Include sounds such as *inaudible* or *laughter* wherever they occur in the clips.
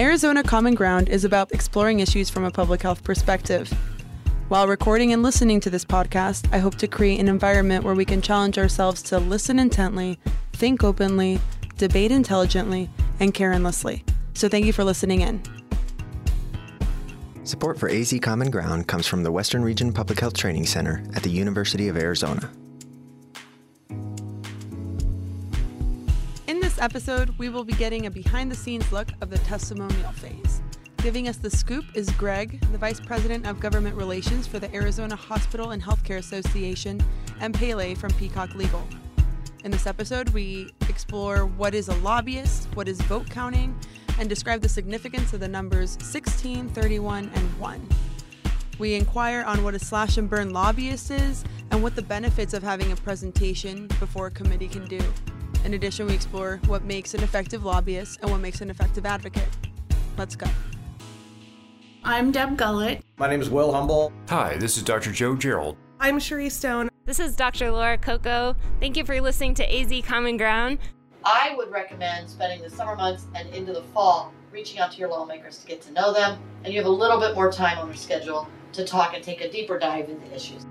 Arizona Common Ground is about exploring issues from a public health perspective. While recording and listening to this podcast, I hope to create an environment where we can challenge ourselves to listen intently, think openly, debate intelligently, and care endlessly. So thank you for listening in. Support for AZ Common Ground comes from the Western Region Public Health Training Center at the University of Arizona. Episode, we will be getting a behind the scenes look of the testimonial phase. Giving us the scoop is Greg, the Vice President of Government Relations for the Arizona Hospital and Healthcare Association, and Pele from Peacock Legal. In this episode, we explore what is a lobbyist, what is vote counting, and describe the significance of the numbers 16, 31, and 1. We inquire on what a slash and burn lobbyist is and what the benefits of having a presentation before a committee can do. In addition, we explore what makes an effective lobbyist and what makes an effective advocate. Let's go. I'm Deb Gullett. My name is Will Humble. Hi, this is Dr. Joe Gerald. I'm Cherie Stone. This is Dr. Laura Coco. Thank you for listening to AZ Common Ground. I would recommend spending the summer months and into the fall reaching out to your lawmakers to get to know them, and you have a little bit more time on your schedule to talk and take a deeper dive into issues.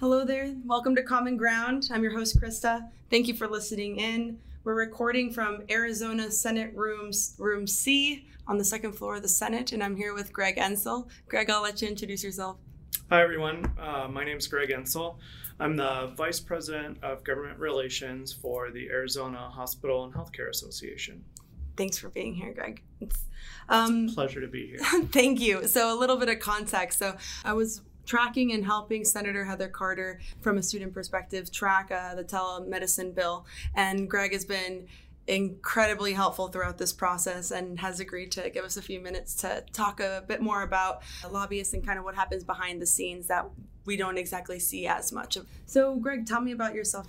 Hello there. Welcome to Common Ground. I'm your host, Krista. Thank you for listening in. We're recording from Arizona Senate Rooms, Room C on the second floor of the Senate, and I'm here with Greg Ensell. Greg, I'll let you introduce yourself. Hi, everyone. Uh, my name is Greg Ensell. I'm the Vice President of Government Relations for the Arizona Hospital and Healthcare Association. Thanks for being here, Greg. It's, um, it's a pleasure to be here. *laughs* thank you. So, a little bit of context. So, I was tracking and helping Senator Heather Carter from a student perspective track uh, the telemedicine bill. And Greg has been incredibly helpful throughout this process and has agreed to give us a few minutes to talk a bit more about lobbyists and kind of what happens behind the scenes that we don't exactly see as much of. So, Greg, tell me about yourself.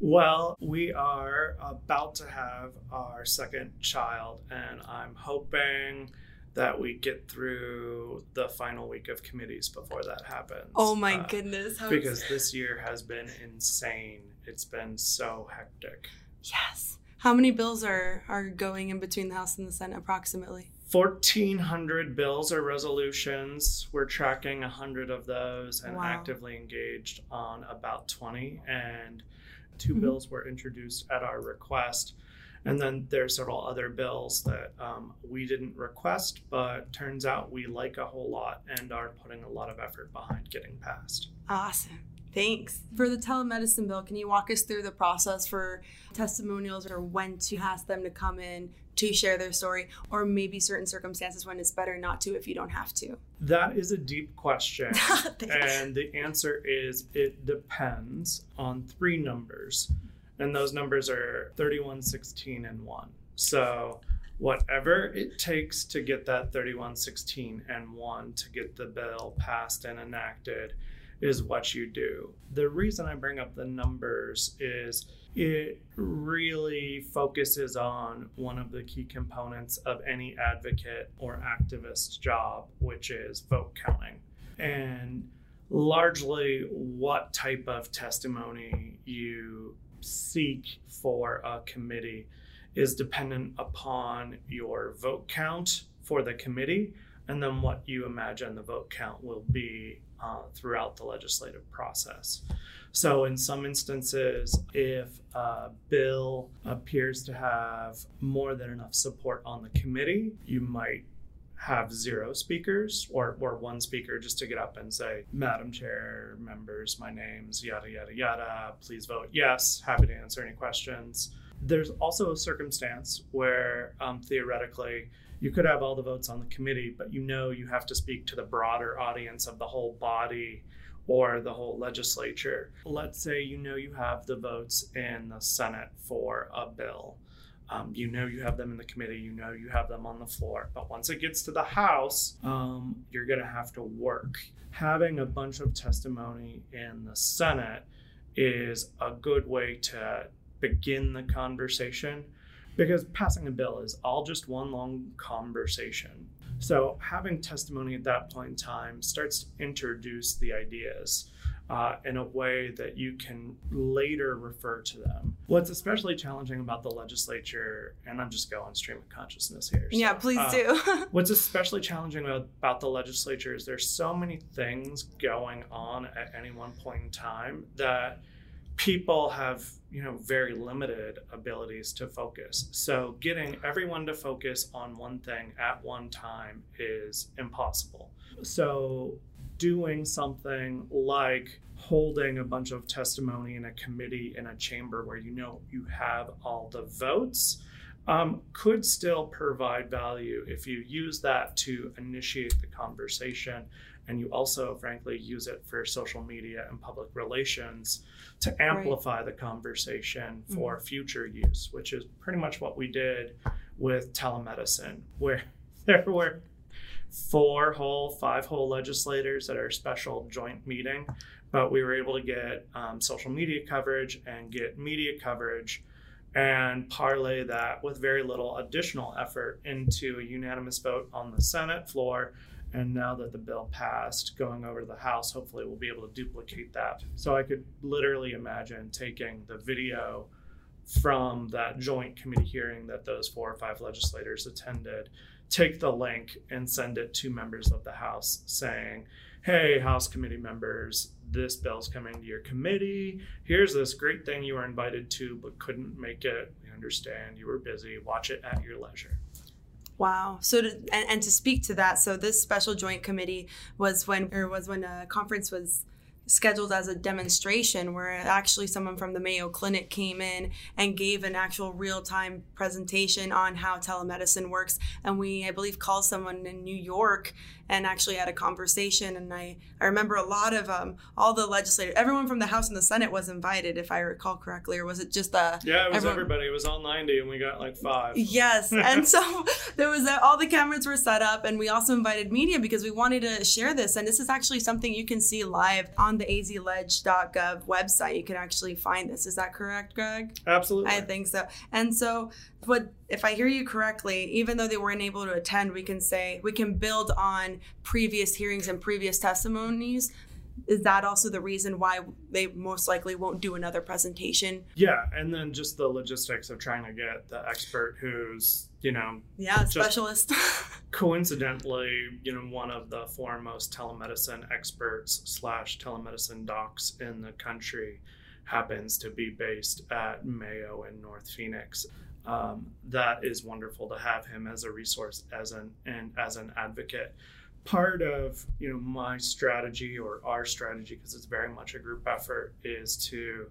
Well, we are about to have our second child, and I'm hoping that we get through the final week of committees before that happens. Oh my uh, goodness. How because this year has been insane. It's been so hectic. Yes. How many bills are are going in between the House and the Senate approximately? 1400 bills or resolutions. We're tracking 100 of those and wow. actively engaged on about 20 and 2 mm-hmm. bills were introduced at our request and then there's several other bills that um, we didn't request, but turns out we like a whole lot and are putting a lot of effort behind getting passed. Awesome. Thanks. For the telemedicine bill, can you walk us through the process for testimonials or when to ask them to come in to share their story, or maybe certain circumstances when it's better not to if you don't have to? That is a deep question. *laughs* and the answer is it depends on three numbers and those numbers are 31, 16, and 1. So whatever it takes to get that 31, 16, and 1 to get the bill passed and enacted is what you do. The reason I bring up the numbers is it really focuses on one of the key components of any advocate or activist job, which is vote counting. And largely what type of testimony you seek for a committee is dependent upon your vote count for the committee and then what you imagine the vote count will be uh, throughout the legislative process. So, in some instances, if a bill appears to have more than enough support on the committee, you might have zero speakers or, or one speaker just to get up and say, Madam Chair, members, my name's yada, yada, yada. Please vote yes. Happy to answer any questions. There's also a circumstance where um, theoretically you could have all the votes on the committee, but you know you have to speak to the broader audience of the whole body or the whole legislature. Let's say you know you have the votes in the Senate for a bill um, you know you have them in the committee, you know you have them on the floor. But once it gets to the House, um, you're going to have to work. Having a bunch of testimony in the Senate is a good way to begin the conversation because passing a bill is all just one long conversation. So having testimony at that point in time starts to introduce the ideas. Uh, in a way that you can later refer to them. What's especially challenging about the legislature, and I'm just going stream of consciousness here. So, yeah, please uh, do. *laughs* what's especially challenging about the legislature is there's so many things going on at any one point in time that people have you know very limited abilities to focus so getting everyone to focus on one thing at one time is impossible so doing something like holding a bunch of testimony in a committee in a chamber where you know you have all the votes um, could still provide value if you use that to initiate the conversation and you also frankly use it for social media and public relations to amplify right. the conversation for mm-hmm. future use which is pretty much what we did with telemedicine *laughs* where there were four whole, five whole legislators at our special joint meeting, but we were able to get um, social media coverage and get media coverage and parlay that with very little additional effort into a unanimous vote on the Senate floor. And now that the bill passed, going over to the House, hopefully we'll be able to duplicate that. So I could literally imagine taking the video from that joint committee hearing that those four or five legislators attended take the link and send it to members of the House saying, hey, House committee members, this bill's coming to your committee. Here's this great thing you were invited to but couldn't make it. We understand you were busy. Watch it at your leisure. Wow. So to, and, and to speak to that, so this special joint committee was when or was when a conference was scheduled as a demonstration where actually someone from the Mayo Clinic came in and gave an actual real time presentation on how telemedicine works. And we, I believe, called someone in New York and actually had a conversation. And I, I remember a lot of um, all the legislators, everyone from the House and the Senate was invited, if I recall correctly, or was it just the? Yeah, it was everyone? everybody. It was all 90 and we got like five. Yes. *laughs* and so *laughs* there was a, all the cameras were set up and we also invited media because we wanted to share this. And this is actually something you can see live on the azleg.gov website. You can actually find this. Is that correct, Greg? Absolutely. I think so. And so what if I hear you correctly, even though they weren't able to attend, we can say we can build on previous hearings and previous testimonies. Is that also the reason why they most likely won't do another presentation? Yeah, and then just the logistics of trying to get the expert who's, you know, yeah, specialist. *laughs* coincidentally, you know, one of the foremost telemedicine experts slash telemedicine docs in the country happens to be based at Mayo in North Phoenix um, that is wonderful to have him as a resource as an and as an advocate. Part of you know my strategy or our strategy because it's very much a group effort is to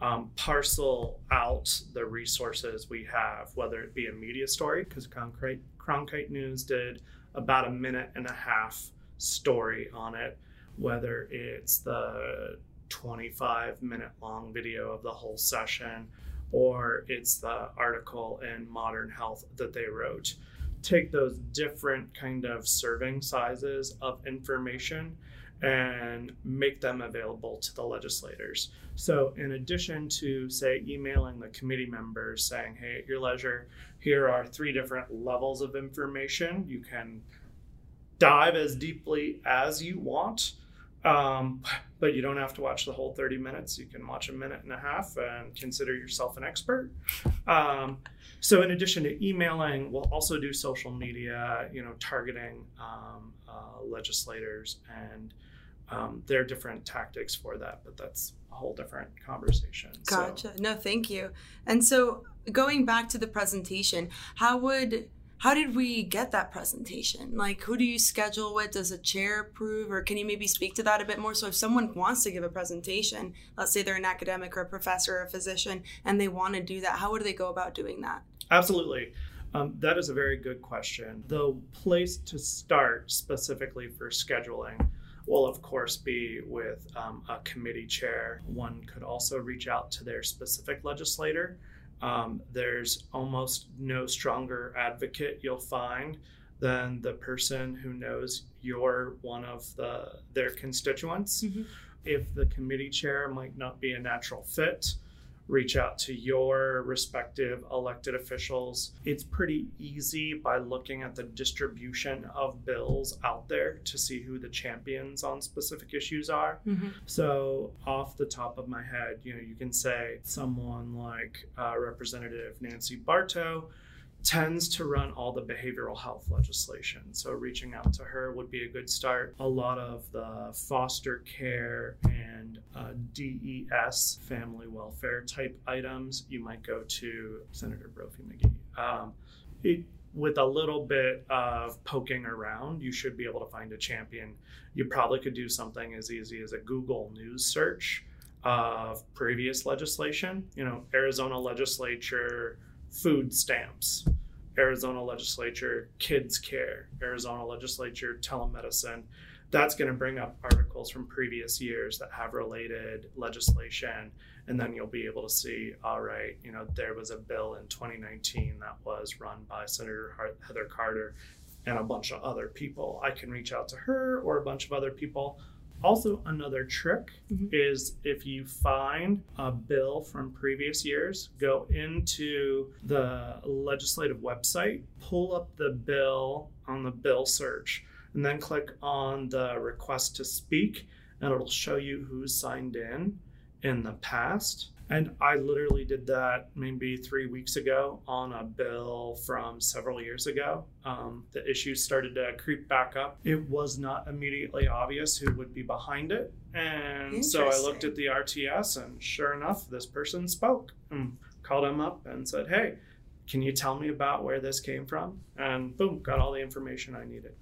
um, parcel out the resources we have whether it be a media story because cronkite, cronkite news did about a minute and a half story on it whether it's the 25 minute long video of the whole session or it's the article in Modern Health that they wrote. Take those different kind of serving sizes of information and make them available to the legislators. So, in addition to, say, emailing the committee members saying, hey, at your leisure, here are three different levels of information. You can dive as deeply as you want um, but you don't have to watch the whole 30 minutes. You can watch a minute and a half and consider yourself an expert. Um, so, in addition to emailing, we'll also do social media, you know, targeting um, uh, legislators, and um, there are different tactics for that, but that's a whole different conversation. Gotcha. So. No, thank you. And so, going back to the presentation, how would how did we get that presentation? Like, who do you schedule with? Does a chair approve? Or can you maybe speak to that a bit more? So, if someone wants to give a presentation, let's say they're an academic or a professor or a physician, and they want to do that, how would they go about doing that? Absolutely. Um, that is a very good question. The place to start specifically for scheduling will, of course, be with um, a committee chair. One could also reach out to their specific legislator um, there's almost no stronger advocate you'll find than the person who knows you're one of the their constituents. Mm-hmm. If the committee chair might not be a natural fit, reach out to your respective elected officials. It's pretty easy by looking at the distribution of bills out there to see who the champions on specific issues are. Mm-hmm. So, off the top of my head, you know, you can say someone like uh, Representative Nancy Barto tends to run all the behavioral health legislation. So reaching out to her would be a good start. A lot of the foster care and uh, DES, family welfare type items, you might go to Senator Brophy McGee. Um, it, with a little bit of poking around, you should be able to find a champion. You probably could do something as easy as a Google News search of previous legislation. You know, Arizona legislature food stamps, Arizona legislature kids care, Arizona legislature telemedicine. That's going to bring up articles from previous years that have related legislation. And then you'll be able to see, all right, you know, there was a bill in 2019 that was run by Senator Heather Carter and a bunch of other people. I can reach out to her or a bunch of other people also, another trick mm-hmm. is if you find a bill from previous years, go into the legislative website, pull up the bill on the bill search, and then click on the request to speak, and it'll show you who's signed in in the past. And I literally did that maybe three weeks ago on a bill from several years ago. Um, the issues started to creep back up. It was not immediately obvious who would be behind it. And so I looked at the RTS, and sure enough, this person spoke and called him up and said, Hey, can you tell me about where this came from? And boom, got all the information I needed.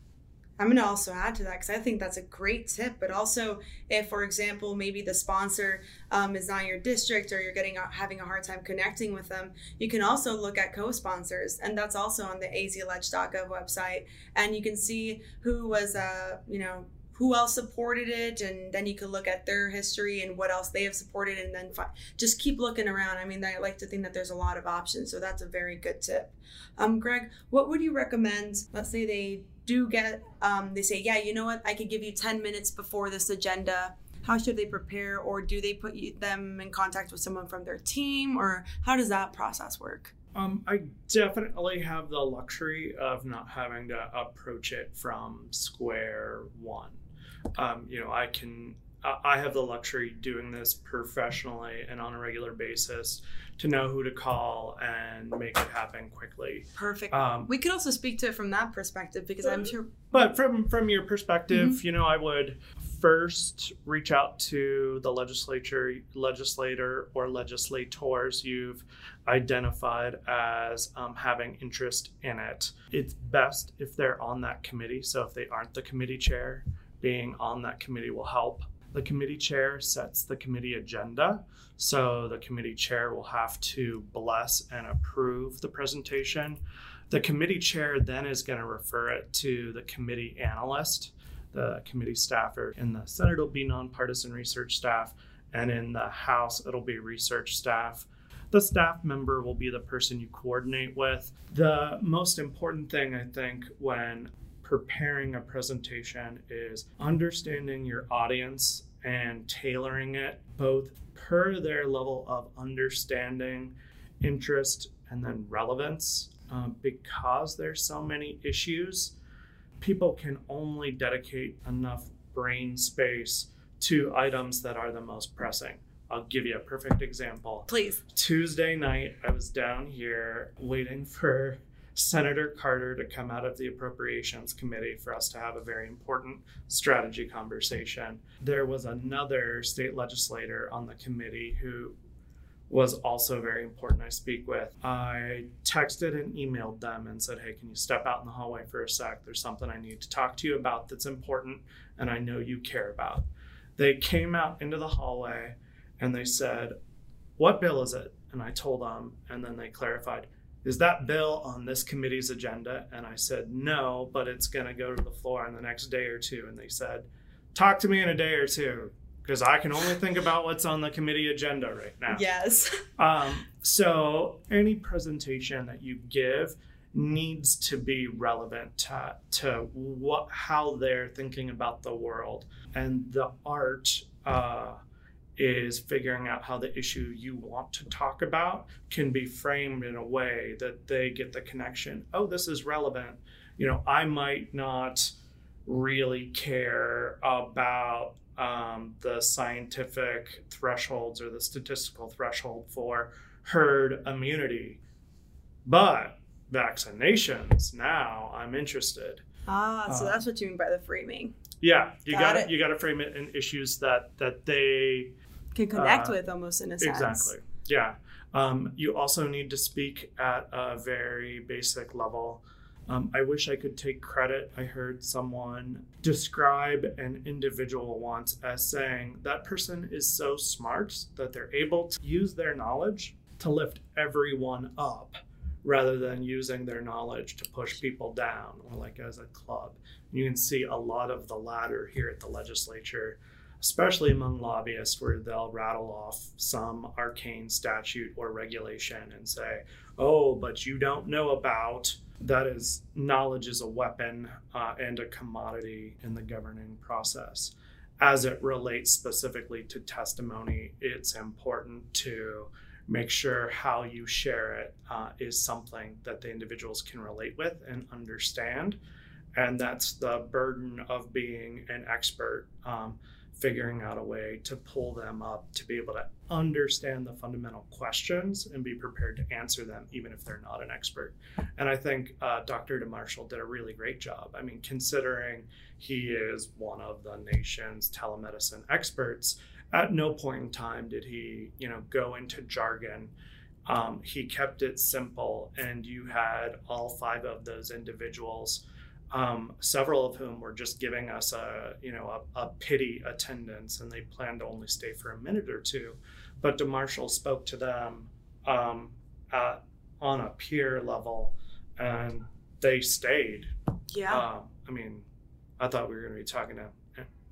I'm going to also add to that because I think that's a great tip. But also, if, for example, maybe the sponsor um, is not in your district or you're getting having a hard time connecting with them, you can also look at co-sponsors, and that's also on the azleg.gov website, and you can see who was, uh, you know, who else supported it and then you can look at their history and what else they have supported and then fi- just keep looking around i mean i like to think that there's a lot of options so that's a very good tip um, greg what would you recommend let's say they do get um, they say yeah you know what? I could give you 10 minutes before this agenda. How should they prepare? Or do they put you, them in contact with someone from their team? Or how does that process work? Um, I definitely have the luxury of not having to approach it from square one. Um, you know, I can I have the luxury doing this professionally and on a regular basis to know who to call and make it happen quickly. Perfect. Um, we could also speak to it from that perspective because I'm sure. But from from your perspective, mm-hmm. you know, I would first reach out to the legislature, legislator, or legislators you've identified as um, having interest in it. It's best if they're on that committee. So if they aren't the committee chair, being on that committee will help. The committee chair sets the committee agenda. So the committee chair will have to bless and approve the presentation. The committee chair then is going to refer it to the committee analyst, the committee staffer. In the Senate, it'll be nonpartisan research staff, and in the House, it'll be research staff. The staff member will be the person you coordinate with. The most important thing, I think, when preparing a presentation is understanding your audience and tailoring it both per their level of understanding, interest, and then relevance. Um, because there's so many issues, people can only dedicate enough brain space to items that are the most pressing. I'll give you a perfect example. Please. Tuesday night, I was down here waiting for Senator Carter to come out of the Appropriations Committee for us to have a very important strategy conversation. There was another state legislator on the committee who was also very important I speak with. I texted and emailed them and said, Hey, can you step out in the hallway for a sec? There's something I need to talk to you about that's important and I know you care about. They came out into the hallway and they said, What bill is it? And I told them, and then they clarified, is that bill on this committee's agenda? And I said, no, but it's going to go to the floor in the next day or two. And they said, talk to me in a day or two because I can only think about what's on the committee agenda right now. Yes. *laughs* Um, so any presentation that you give needs to be relevant to, to what how they're thinking about the world and the art uh, is figuring out how the issue you want to talk about can be framed in a way that they get the connection. Oh, this is relevant. You know, I might not really care about um, the scientific thresholds or the statistical threshold for herd immunity, but vaccinations now I'm interested. Ah, so uh, that's what you mean by the framing. Yeah, you got to you got to frame it in issues that that they can connect uh, with almost in a sense. Exactly. Yeah. Um, you also need to speak at a very basic level. Um, I wish I could take credit. I heard someone describe an individual once as saying that person is so smart that they're able to use their knowledge to lift everyone up rather than using their knowledge to push people down or like as a club. You can see a lot of the latter here at the legislature especially among lobbyists, where they'll rattle off some arcane statute or regulation and say, oh, but you don't know about. That is, knowledge is a weapon uh, and a commodity in the governing process. As it relates specifically to testimony, it's important to make sure how you share it uh, is something that the individuals can relate with and understand. And that's the burden of being an expert. Um, figuring out a way to pull them up to be able to understand the fundamental questions and be prepared to answer them, even if they're not an expert. And I think uh, Dr. Demaerschalk did a really great job. I mean, considering he is one of the nation's telemedicine experts, at no point in time did he, you know, go into jargon. Um, he kept it simple, and you had all five of those individuals um, several of whom were just giving us a you know a, a, pity attendance, and they planned to only stay for a minute or two. But Demaerschalk spoke to them um, at, on a peer level, and they stayed. Yeah. Um, I mean, I thought we were going to be talking to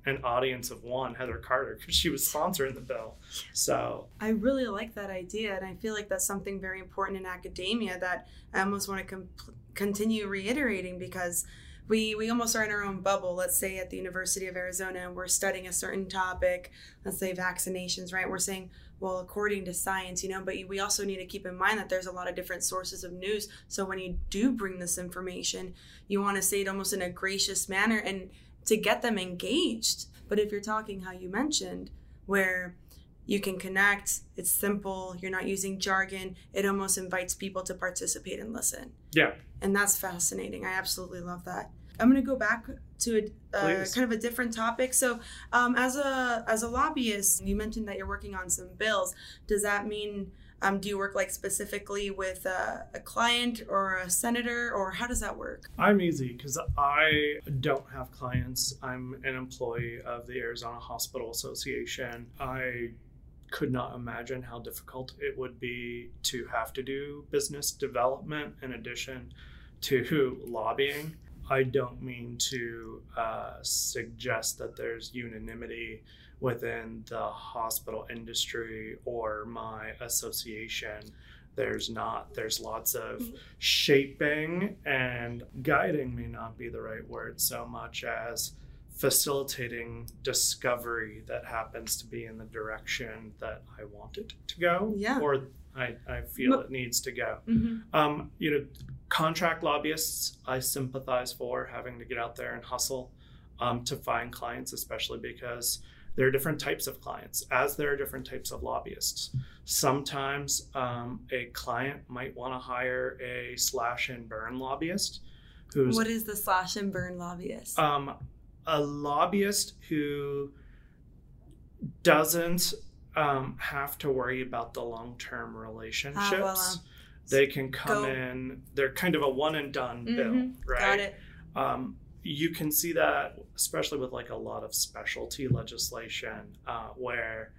an audience of one, Heather Carter, because she was sponsoring the bill. So I really like that idea, and I feel like that's something very important in academia that I almost want to com- continue reiterating because we we almost are in our own bubble. Let's say at the university of arizona and we're studying a certain topic. Let's say vaccinations right? We're saying well according to science you know but we also need to keep in mind that there's a lot of different sources of news. So when you do bring this information you want to say it almost in a gracious manner and to get them engaged. But if you're talking how you mentioned where you can connect it's simple you're not using jargon it almost invites people to participate and listen. Yeah. And that's fascinating. I absolutely love that I'm going to go back to a uh, kind of a different topic. So, um, as a as a lobbyist, you mentioned that you're working on some bills. Does that mean um, do you work like specifically with a, a, client or a senator, or how does that work? I'm easy because I don't have clients. I'm an employee of the Arizona Hospital Association. I could not imagine how difficult it would be to have to do business development in addition to *laughs* lobbying. I don't mean to uh, suggest that there's unanimity within the hospital industry or my association. There's not. There's lots of mm-hmm. shaping and guiding may not be the right word so much as facilitating discovery that happens to be in the direction that I want it to go. Yeah. Or I, I feel it needs to go. Mm-hmm. Um, you know, contract lobbyists, I sympathize for having to get out there and hustle um, to find clients, especially because there are different types of clients, as there are different types of lobbyists. Sometimes um, a client might want to hire a slash and burn lobbyist. Who's what is the slash and burn lobbyist? Um, a lobbyist who doesn't um, have to worry about the long term relationships. Ah, well, um, they can come go. in, they're kind of a one and done mm-hmm. bill, right? Got it. Um, you can see that, especially with like a lot of specialty legislation, uh, where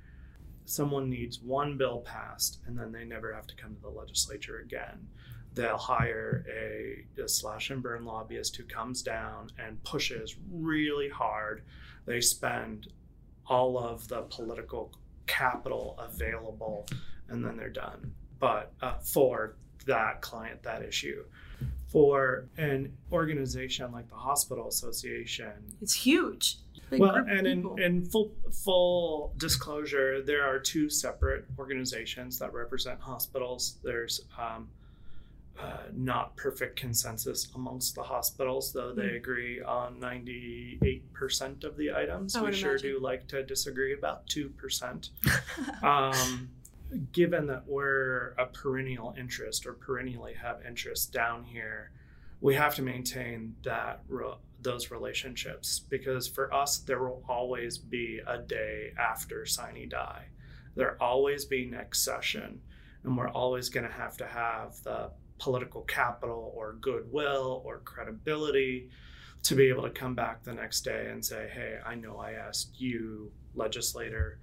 someone needs one bill passed and then they never have to come to the legislature again. They'll hire a, a slash and burn lobbyist who comes down and pushes really hard. They spend all of the political capital available and then they're done. But uh, for that client, that issue. for an organization like the Hospital Association. It's huge. Big well, and in, in full full disclosure, there are two separate organizations that represent hospitals. There's um, uh, not perfect consensus amongst the hospitals, though they Hmm. agree on 98% of the items. We would sure imagine. do like to disagree about 2%. *laughs* um, given that we're a perennial interest or perennially have interest down here, we have to maintain that re- those relationships because for us there will always be a day after sine die. There'll always be next session, and we're always going to have to have the political capital or goodwill or credibility to be able to come back the next day and say, "Hey, I know I asked you, legislator."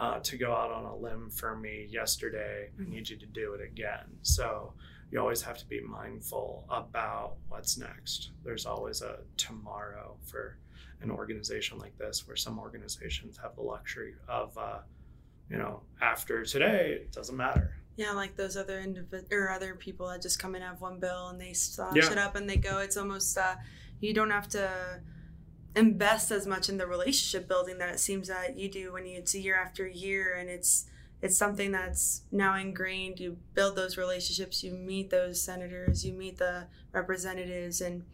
Uh, to go out on a limb for me yesterday. I need you to do it again. So you always have to be mindful about what's next. There's always a tomorrow for an organization like this, where some organizations have the luxury of, uh, you know, after today, it doesn't matter. Yeah, like those other individ- or other people that just come and have one bill and they slash Yeah. it up and they go. It's almost uh, you don't have to invest as much in the relationship building that it seems that you do when you, it's year after year and it's it's something that's now ingrained. You build those relationships. You meet those senators. You meet the representatives and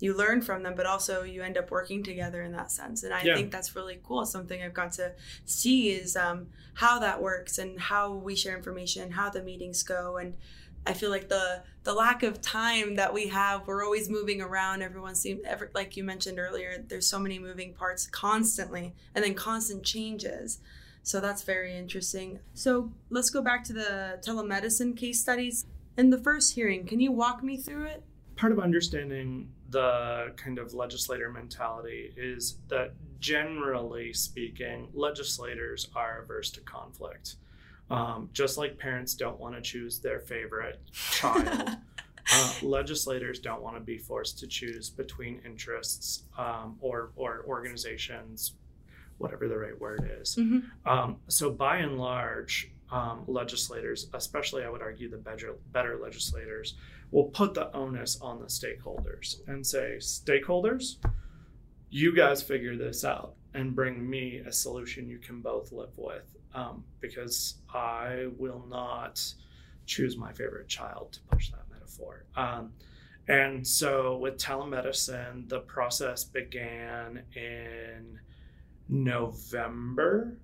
you learn from them, but also you end up working together in that sense. And I Yeah. think that's really cool. Something I've got to see is um, how that works and how we share information, how the meetings go, and I feel like the the lack of time that we have, we're always moving around. Everyone seems, ever, like you mentioned earlier, there's so many moving parts constantly, and then constant changes. So that's very interesting. So let's go back to the telemedicine case studies. In the first hearing, can you walk me through it? part of understanding the kind of legislator mentality is that generally speaking, legislators are averse to conflict. Um, just like parents don't want to choose their favorite *laughs* child, uh, legislators don't want to be forced to choose between interests um, or, or organizations, whatever the right word is. Mhm. Um, so, by and large, um, legislators, especially I would argue the better, better legislators, will put the onus on the stakeholders and say, stakeholders, you guys figure this out and bring me a solution you can both live with um, because I will not choose my favorite child to push that metaphor. Um, and so with telemedicine, the process began in November.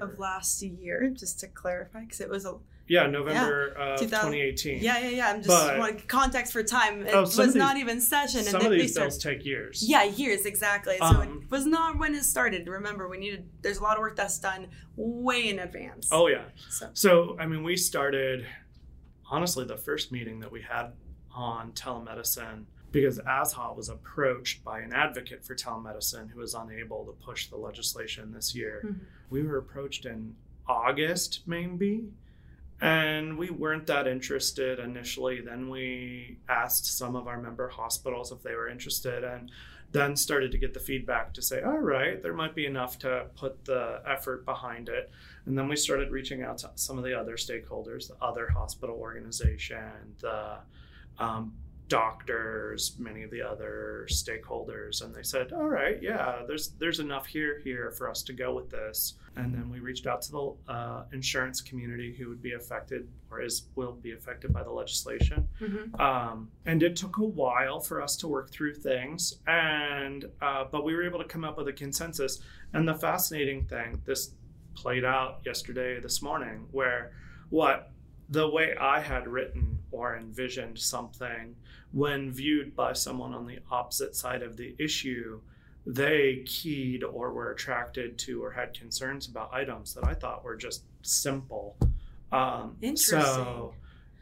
Of last year, just to clarify, because it was a yeah, November of 2018. yeah, yeah, yeah. I'm just But- want context for time. It Oh, was these- not even session, Some and of these started. take years. Yeah, years exactly. So Um, it was not when it started. Remember, we needed. There's a lot of work that's done way in advance. Oh yeah. So So I mean, we started honestly the first meeting that we had on telemedicine because ASHA was approached by an advocate for telemedicine who was unable to push the legislation this year. Mhm. We were approached in August, maybe, and we weren't that interested initially. Then we asked some of our member hospitals if they were interested, and then started to get the feedback to say, all right, there might be enough to put the effort behind it. And then we started reaching out to some of the other stakeholders, the other hospital organization, the um, doctors, many of the other stakeholders, and they said, "All right, yeah, there's there's enough here here for us to go with this." And then we reached out to the uh, insurance community who would be affected or is will be affected by the legislation, Mhm. um, and it took a while for us to work through things, and uh, but we were able to come up with a consensus. And the fascinating thing, this played out yesterday, this morning, where what the way I had written or envisioned something, when viewed by someone on the opposite side of the issue, they keyed or were attracted to or had concerns about items that I thought were just simple. Um, Interesting. So,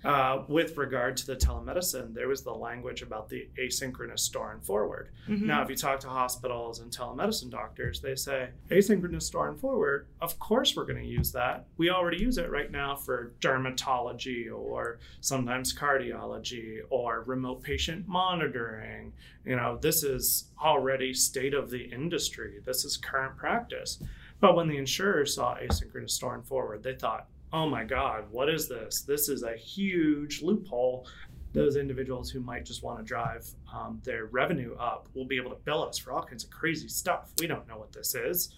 uh, with regard to the telemedicine, there was the language about the asynchronous store and forward. Mhm. Now, if you talk to hospitals and telemedicine doctors, they say asynchronous store and forward, of course we're going to use that. We already use it right now for dermatology or sometimes cardiology or remote patient monitoring. You know, this is already state of the industry. This is current practice. But when the insurers saw asynchronous store and forward, they thought, oh my God, what is this? This is a huge loophole those individuals who might just want to drive um, their revenue up will be able to bill us for all kinds of crazy stuff. We don't know what this is.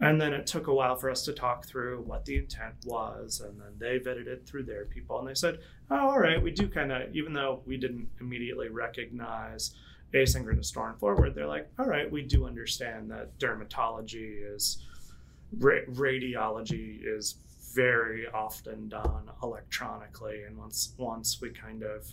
And then it took a while for us to talk through what the intent was. And then they vetted it through their people. And they said, oh, all right, we do kind of, even though we didn't immediately recognize asynchronous store and forward, they're like, all right, we do understand that dermatology is, ra- radiology is very often done electronically. And once once we kind of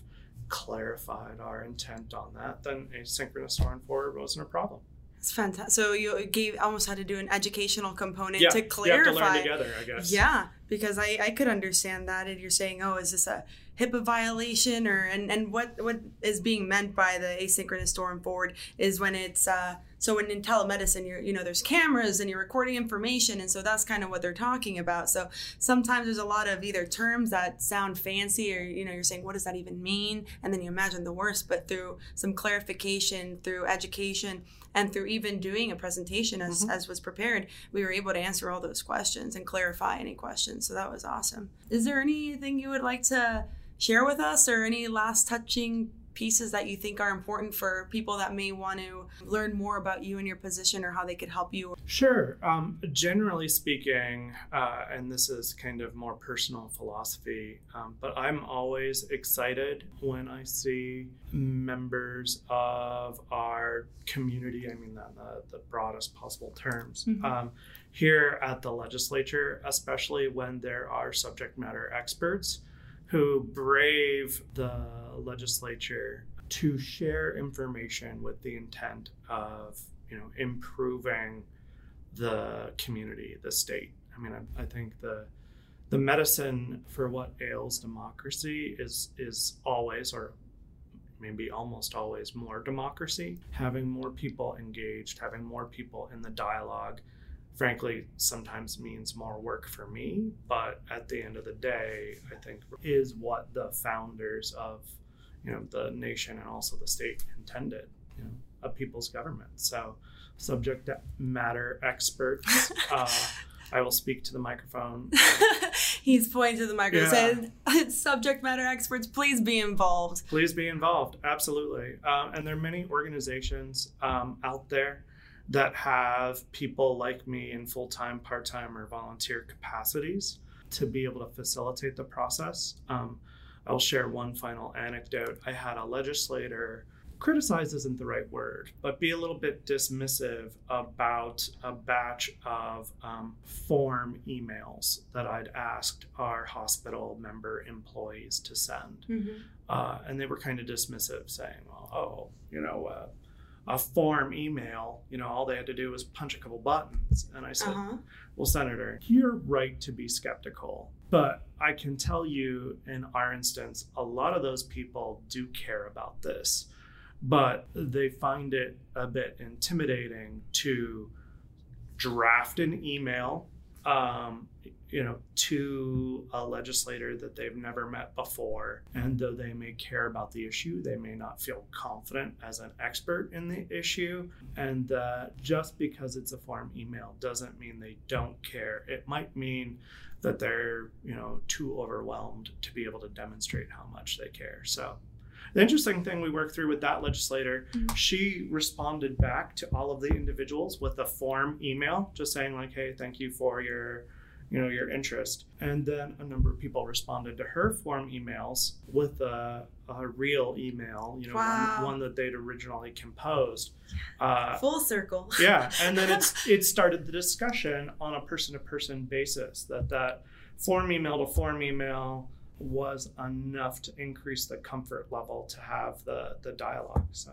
clarified our intent on that, then asynchronous store and forward wasn't a problem. It's fantastic. So you gave almost had to do an educational component Yeah, to you have clarify. to learn together, I guess. Yeah, because I, I could understand that and you're saying, oh, is this a HIPAA violation or and, and what what is being meant by the asynchronous store and forward is when it's uh so when in telemedicine you're you know there's cameras and you're recording information and so that's kind of what they're talking about. So sometimes there's a lot of either terms that sound fancy or you know you're saying what does that even mean? And then you imagine the worst but through some clarification through education and through even doing a presentation as, mm-hmm. as was prepared we were able to answer all those questions and clarify any questions. So that was awesome. Is there anything you would like to share with us or any last touching pieces that you think are important for people that may want to learn more about you and your position or how they could help you Sure. Um, generally speaking, uh, and this is kind of more personal philosophy, um, but I'm always excited when I see members of our community, I mean that in the, the broadest possible terms, Mhm. um, here at the legislature, especially when there are subject matter experts who brave the legislature to share information with the intent of you know improving the community the state. I mean i, I think the the medicine for what ails democracy is is always or maybe almost always more democracy. Having more people engaged having more people in the dialogue frankly sometimes means more work for me but at the end of the day i think is what the founders of you know the nation and also the state intended you know a people's government. So subject matter experts *laughs* uh, i will speak to the microphone. *laughs* He's pointing to the microphone Yeah. saying *laughs* subject matter experts please be involved. Please be involved absolutely. Um, and there are many organizations um, out there that have people like me in full-time part-time or volunteer capacities to be able to facilitate the process. Um, i'll share one final anecdote. I had a legislator criticize isn't the right word but be a little bit dismissive about a batch of um, form emails that i'd asked our hospital member employees to send. Uh, and they were kind of dismissive, saying, "Well, oh, you know, uh, a form email, you know, all they had to do was punch a couple buttons." And I said, uh-huh. "Well, Senator, you're right to be skeptical, but I can tell you, in our instance, a lot of those people do care about this, but they find it a bit intimidating to draft an email." Um, you know, to a legislator that they've never met before. And though they may care about the issue, they may not feel confident as an expert in the issue. And that just because it's a form email doesn't mean they don't care. It might mean that they're, you know, too overwhelmed to be able to demonstrate how much they care. So the interesting thing we worked through with that legislator, mm-hmm. she responded back to all of the individuals with a form email, just saying like, "Hey, thank you for your, you know, your interest." And then a number of people responded to her form emails with a, a real email, you know, Wow. one, one that they'd originally composed. Uh, full circle *laughs* yeah and then it's *laughs* it started the discussion on a person-to-person basis that that form email to form email was enough to increase the comfort level to have the the dialogue so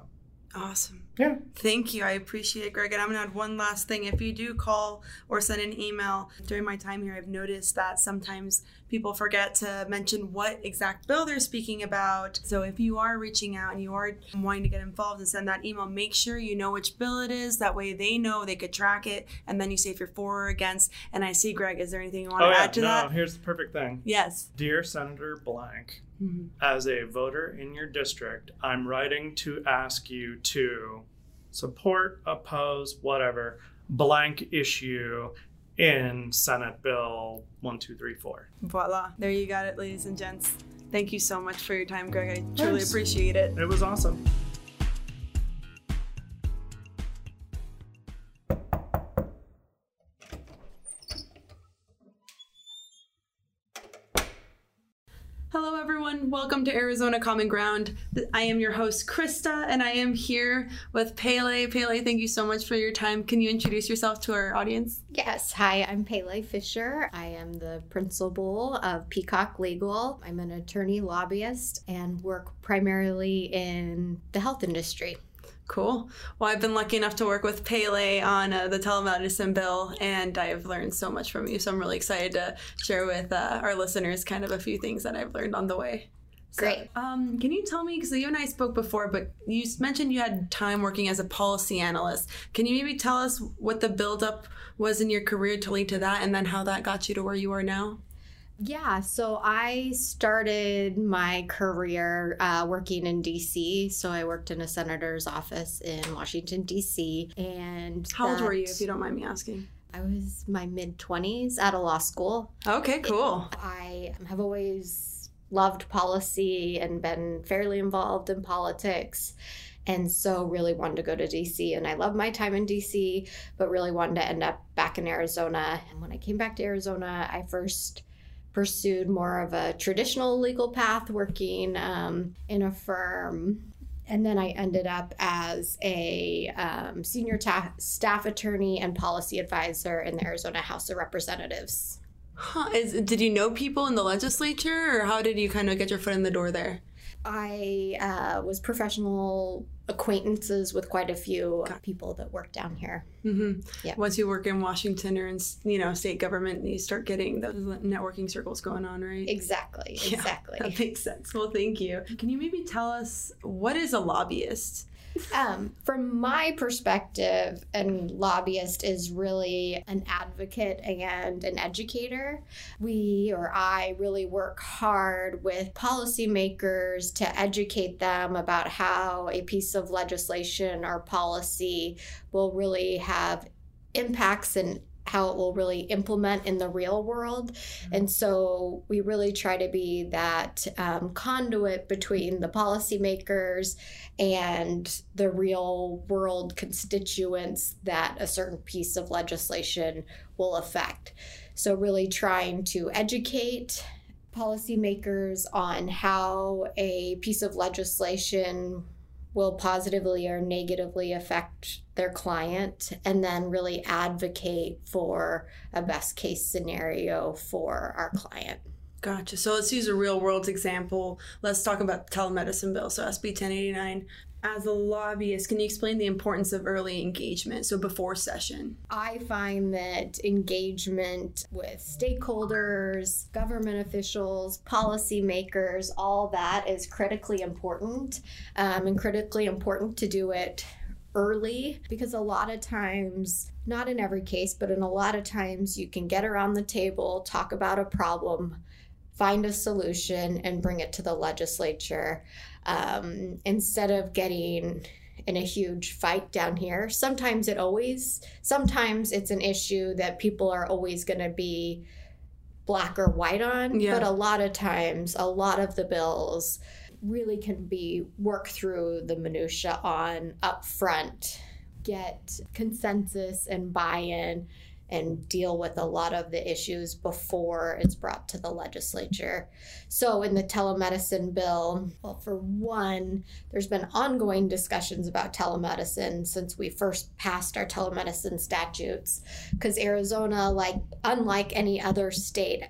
awesome yeah Thank you. I appreciate it, Greg. And I'm going to add one last thing. If you do call or send an email during my time here, I've noticed that sometimes people forget to mention what exact bill they're speaking about. So if you are reaching out and you are wanting to get involved and send that email, make sure you know which bill it is. That way they know they could track it. And then you say if you're for or against. And I see, Greg, is there anything you want oh to yeah add to no that? No, here's the perfect thing Yes. dear senator blank Mhm. as a voter in your district i'm writing to ask you to support oppose whatever blank issue in senate bill 1234 Voila. There you got it, ladies and gents. Thank you so much for your time, Greg. I truly appreciate it. It was awesome. Everyone. Welcome to Arizona Common Ground. I am your host, Krista, and I am here with Pele. Pele, thank you so much for your time. Can you introduce yourself to our audience? Yes. Hi, I'm Pele Fisher. I am the principal of Peacock Legal. I'm an attorney lobbyist and work primarily in the health industry. Cool. Well, I've been lucky enough to work with Pele on uh, the telemedicine bill, and I have learned so much from you. So I'm really excited to share with uh, our listeners kind of a few things that I've learned on the way. So, Great. Um, can you tell me, because you and I spoke before, but you mentioned you had time working as a policy analyst. Can you maybe tell us what the buildup was in your career to lead to that, and then how that got you to where you are now? Yeah, so I started my career uh, working in DC. So I worked in a senator's office in Washington, DC. And how old were you, if you don't mind me asking? I was my mid 20s at a law school. Okay, cool. I have always loved policy and been fairly involved in politics. And so, really wanted to go to DC. And I love my time in DC, but really wanted to end up back in Arizona. And when I came back to Arizona, I first pursued more of a traditional legal path, working um, in a firm. And then I ended up as a um, senior ta- staff attorney and policy advisor in the Arizona House of Representatives. Huh. Is, did you know people in the legislature, or how did you kind of get your foot in the door there? I uh, was professional acquaintances with quite a few people that work down here. Mm-hmm. Yeah. Once you work in Washington or in you know state government, you start getting those networking circles going on, right? Exactly. *laughs* Yeah, Exactly. that makes sense. Well, thank you. Can you maybe tell us what is a lobbyist? Um, from my perspective, an lobbyist is really an advocate and an educator. We or I really work hard with policymakers to educate them about how a piece of legislation or policy will really have impacts and how it will really implement in the real world. And so we really try to be that um, conduit between the policymakers and the real world constituents that a certain piece of legislation will affect. So, really trying to educate policymakers on how a piece of legislation will positively or negatively affect their client, and then really advocate for a best case scenario for our client. Gotcha. So let's use a real world example. Let's talk about the telemedicine bill. So SB 1089. As a lobbyist, can you explain the importance of early engagement? So before session. I find that engagement with stakeholders, government officials, policymakers, all that is critically important um, and critically important to do it early because a lot of times, not in every case, but in a lot of times, you can get around the table, talk about a problem, find a solution, and bring it to the legislature um, instead of getting in a huge fight down here. Sometimes it always, sometimes it's an issue that people are always going to be black or white on. Yeah. But a lot of times, a lot of the bills really can be worked through the minutia on up front, get consensus and buy-in and deal with a lot of the issues before it's brought to the legislature. So, in the telemedicine bill, well, for one, there's been ongoing discussions about telemedicine since we first passed our telemedicine statutes, because Arizona, like unlike any other state,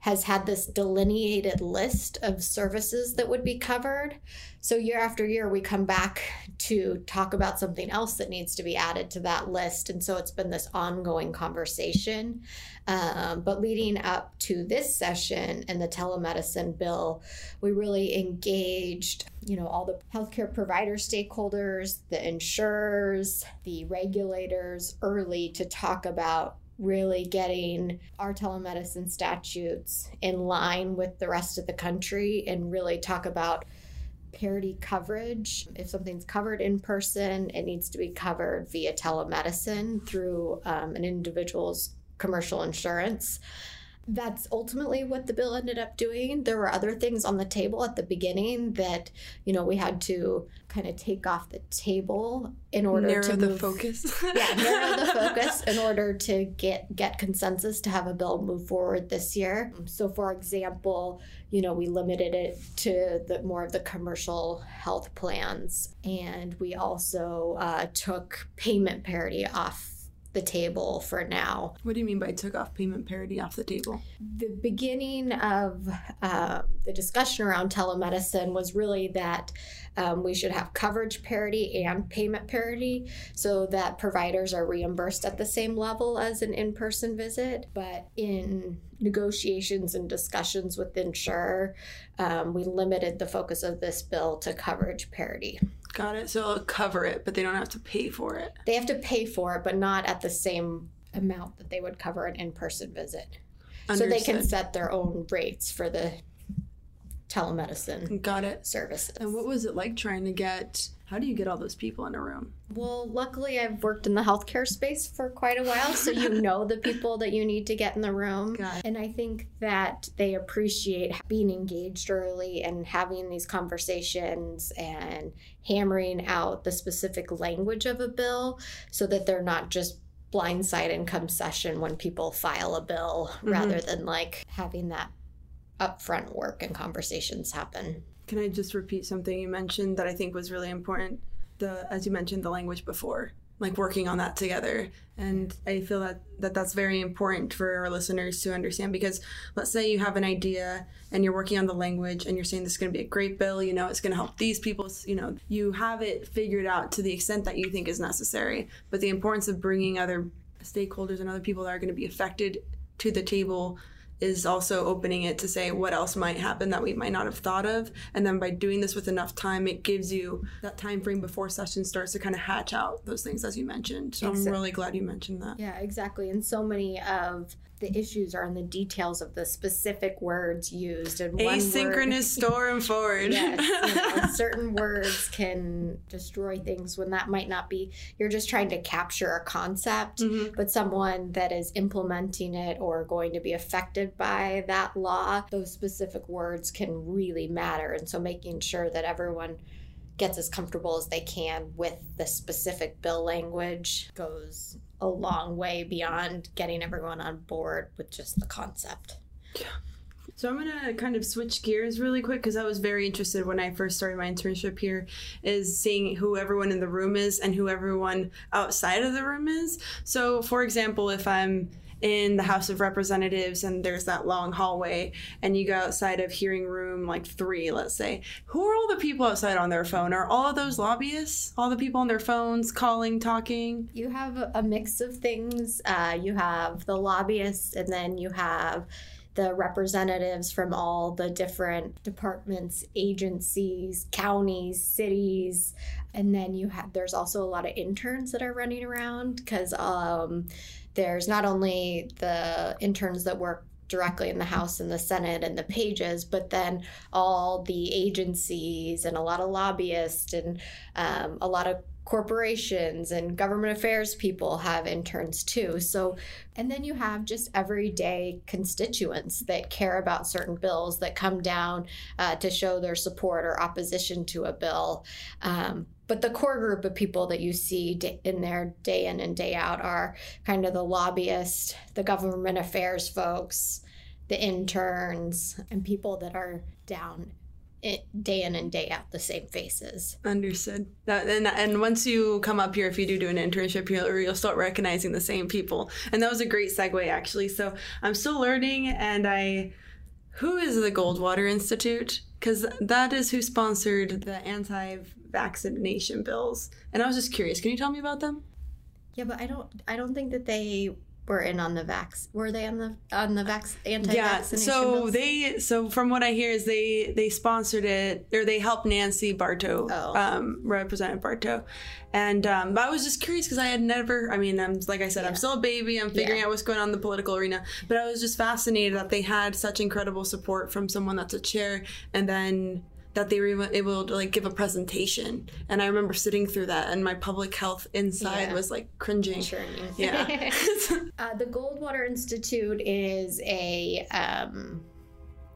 has had this delineated list of services that would be covered. So, year after year, we come back to talk about something else that needs to be added to that list. And so, it's been this ongoing conversation. Um, but leading up to this session and the telemedicine bill, we really engaged, you know, all the healthcare provider stakeholders, the insurers, the regulators early to talk about really getting our telemedicine statutes in line with the rest of the country and really talk about parity coverage. If something's covered in person, it needs to be covered via telemedicine through um, an individual's commercial insurance. That's ultimately what the bill ended up doing. There were other things on the table at the beginning that, you know, we had to kind of take off the table in order narrow to the move, focus. *laughs* yeah, narrow the focus in order to get get consensus to have a bill move forward this year. So, for example, you know, we limited it to the more of the commercial health plans, and we also uh, took payment parity off the table for now. What do you mean by took off payment parity off the table? The beginning of uh, the discussion around telemedicine was really that um, we should have coverage parity and payment parity so that providers are reimbursed at the same level as an in person visit. But in negotiations and discussions with the insurer, um, we limited the focus of this bill to coverage parity. Got it. So it'll cover it, but they don't have to pay for it. They have to pay for it, but not at the same amount that they would cover an in person visit. So they can set their own rates for the telemedicine Got it. services. And what was it like trying to get? How do you get all those people in a room? Well, luckily, I've worked in the healthcare space for quite a while, so you *laughs* know the people that you need to get in the room. And I think that they appreciate being engaged early and having these conversations and hammering out the specific language of a bill so that they're not just blindside in come session when people file a bill mm-hmm. rather than like having that upfront work and conversations happen. Can I just repeat something you mentioned that I think was really important? The as you mentioned the language before, like working on that together, and I feel that that that's very important for our listeners to understand because let's say you have an idea and you're working on the language and you're saying this is going to be a great bill, you know, it's going to help these people, you know, you have it figured out to the extent that you think is necessary, but the importance of bringing other stakeholders and other people that are going to be affected to the table is also opening it to say what else might happen that we might not have thought of. And then by doing this with enough time it gives you that time frame before session starts to kind of hatch out those things as you mentioned. So i'm really glad you mentioned that. Yeah, exactly. And so many of the issues are in the details of the specific words used. And one asynchronous word, *laughs* store and forward yes, you know, *laughs* certain words can destroy things when that might not be. You're just trying to capture a concept, Mhm. but someone that is implementing it or going to be affected by that law, those specific words can really matter. And so making sure that everyone gets as comfortable as they can with the specific bill language goes a long way beyond getting everyone on board with just the concept. Yeah. So I'm gonna kind of switch gears really quick because I was very interested when I first started my internship here, is seeing who everyone in the room is and who everyone outside of the room is. So, for example, if I'm in the House of Representatives and there's that long hallway, and you go outside of hearing room like three, let's say, who are all the people outside on their phone? Are all of those lobbyists? All the people on their phones calling, talking? You have a- mix of things. Uh, you have the lobbyists, and then you have the representatives from all the different departments, agencies, counties, cities, and then you have there's also a lot of interns that are running around because um, there's not only the interns that work directly in the House and the Senate and the pages, but then all the agencies and a lot of lobbyists and um, a lot of corporations and government affairs people have interns too. So, and then you have just everyday constituents that care about certain bills that come down uh, to show their support or opposition to a bill. Um, but the core group of people that you see in there day in and day out are kind of the lobbyists, the government affairs folks, the interns, and people that are down it, day in and day out, the same faces. Understood. That and and once you come up here, if you do do an internship, you'll you'll start recognizing the same people. And that was a great segue, actually. So I'm still learning, and I, who is the Goldwater Institute? Because that is who sponsored the anti-vaccination bills. And I was just curious. Can you tell me about them? Yeah, but I don't. I don't think that they were in on the vax. Were they on the on the vax anti-vaccination Yeah. So bills? they so from what I hear is they they sponsored it or they helped Nancy Barto, Oh. um, Representative Barto, and um, I was just curious because I had never. I mean, I'm like I said, I'm still a baby. I'm figuring Yeah. out what's going on in the political arena, but I was just fascinated that they had such incredible support from someone that's a chair, and then that they were able to like give a presentation. And I remember sitting through that, and my public health inside Yeah. was like cringing. Churning. Yeah. *laughs* *laughs* uh, the Goldwater Institute is a um,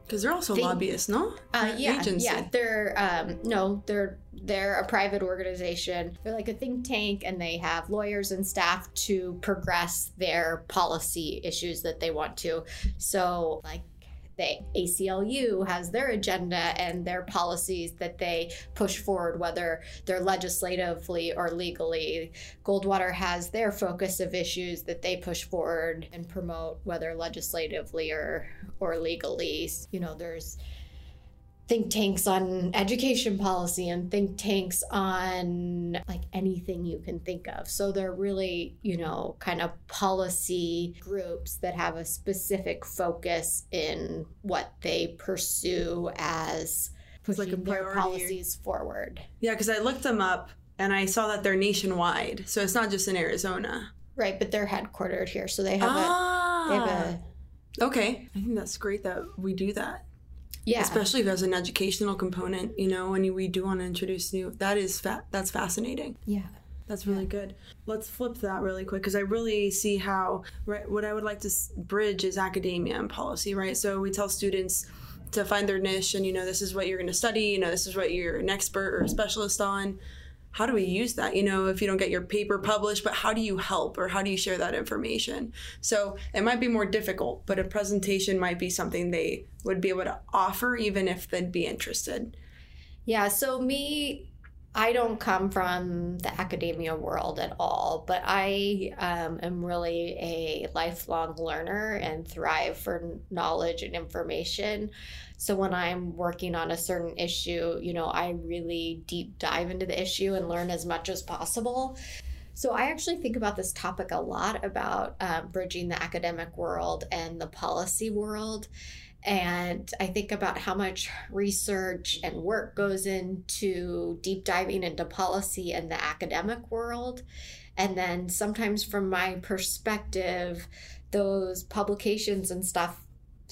Because they're also lobbyists, no? Uh, yeah, agency. yeah. They're um, no, they're they're a private organization. They're like a think tank, and they have lawyers and staff to progress their policy issues that they want to. So, like. The ACLU has their agenda and their policies that they push forward, whether they're legislatively or legally. Goldwater has their focus of issues that they push forward and promote, whether legislatively or or legally. You know, there's think tanks on education policy and think tanks on like anything you can think of. So they're really, you know, kind of policy groups that have a specific focus in what they pursue as It's like pushing their policies forward. Yeah, because I looked them up and I saw that they're nationwide. So it's not just in Arizona. Right, but they're headquartered here, so they have ah. a they have a Okay. I think that's great that we do that. Yeah. Especially if there's an educational component, you know, when we do want to introduce new that is fa- that's fascinating. yeah. That's really good. Let's flip that really quick because I really see how right what I would like to s- bridge is academia and policy, right? So we tell students to find their niche and you know this is what you're going to study, you know this is what you're an expert or a specialist on. How do we use that? You know, if you don't get your paper published, but how do you help or how do you share that information? So it might be more difficult, but a presentation might be something they would be able to offer even if they'd be interested. Yeah, so me, I don't come from the academia world at all, but I um, am really a lifelong learner and thrive for knowledge and information. So when I'm working on a certain issue, you know, I really deep dive into the issue and learn as much as possible. So I actually think about this topic a lot about uh, bridging the academic world and the policy world. And I think about how much research and work goes into deep diving into policy and the academic world. And then sometimes, from my perspective, those publications and stuff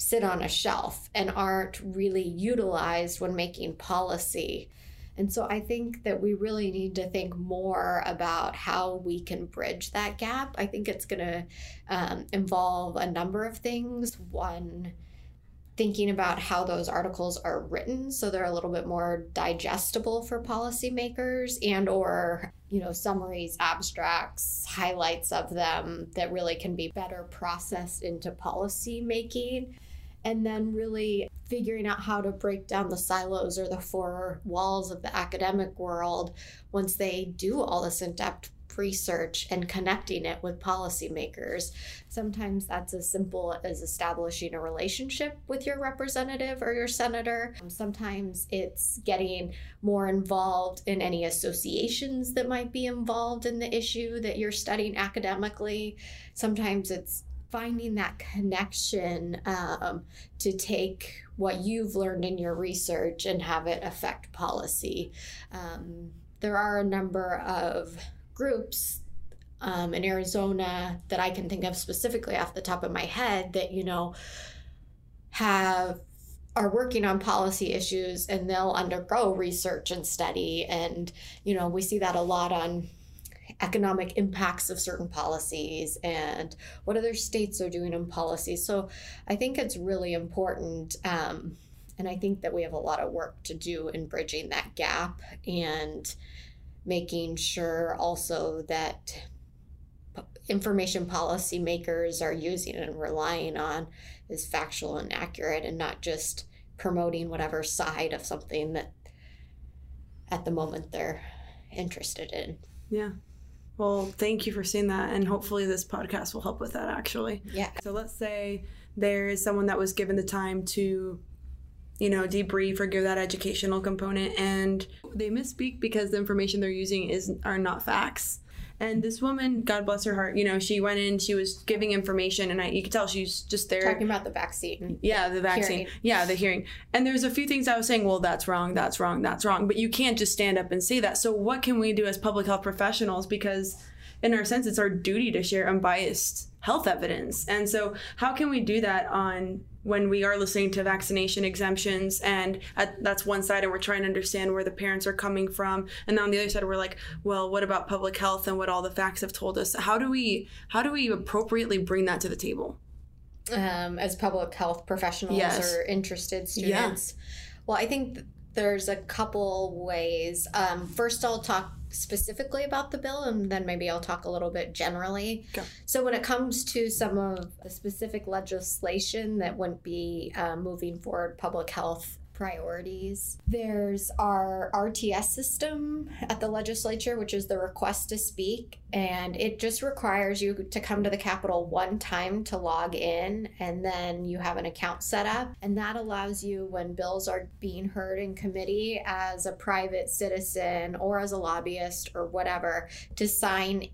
sit on a shelf and aren't really utilized when making policy. And so I think that we really need to think more about how we can bridge that gap. I think it's going to um, involve a number of things. One, thinking about how those articles are written so they're a little bit more digestible for policymakers and or you know summaries abstracts highlights of them that really can be better processed into policy making and then really figuring out how to break down the silos or the four walls of the academic world once they do all this in-depth research and connecting it with policymakers. Sometimes that's as simple as establishing a relationship with your representative or your senator. Sometimes it's getting more involved in any associations that might be involved in the issue that you're studying academically. Sometimes it's finding that connection um, to take what you've learned in your research and have it affect policy. Um, there are a number of groups um, in Arizona that I can think of specifically off the top of my head that, you know, have are working on policy issues and they'll undergo research and study and you know we see that a lot on economic impacts of certain policies and what other states are doing in policy so i think it's really important um, and i think that we have a lot of work to do in bridging that gap and making sure also that information policy makers are using and relying on is factual and accurate and not just promoting whatever side of something that at the moment they're interested in. Yeah. Well, thank you for saying that. And hopefully, this podcast will help with that actually. Yeah. So, let's say there is someone that was given the time to, you know, debrief or give that educational component, and they misspeak because the information they're using is are not facts. And this woman, God bless her heart, you know, she went in, she was giving information, and I, you could tell she's just there. Talking about the vaccine. Yeah, the vaccine. Hearing. Yeah, the hearing. And there's a few things I was saying, well, that's wrong, that's wrong, that's wrong. But you can't just stand up and say that. So, what can we do as public health professionals? Because, in our sense, it's our duty to share unbiased health evidence. And so, how can we do that on when we are listening to vaccination exemptions and at, that's one side and we're trying to understand where the parents are coming from. And on the other side we're like well what about public health and what all the facts have told us? How do we how do we appropriately bring that to the table? Um, as public health professionals Yes. or interested students. Well i think th- there's a couple ways. Um, first i'll talk specifically about the bill and then maybe i'll talk a little bit generally Go. so when it comes to some of the specific legislation that wouldn't be uh, moving forward public health priorities. There's our RTS system at the legislature, which is the request to speak, and it just requires you to come to the Capitol one time to log in, and then you have an account set up. And that allows you, when bills are being heard in committee, as a private citizen or as a lobbyist or whatever, to sign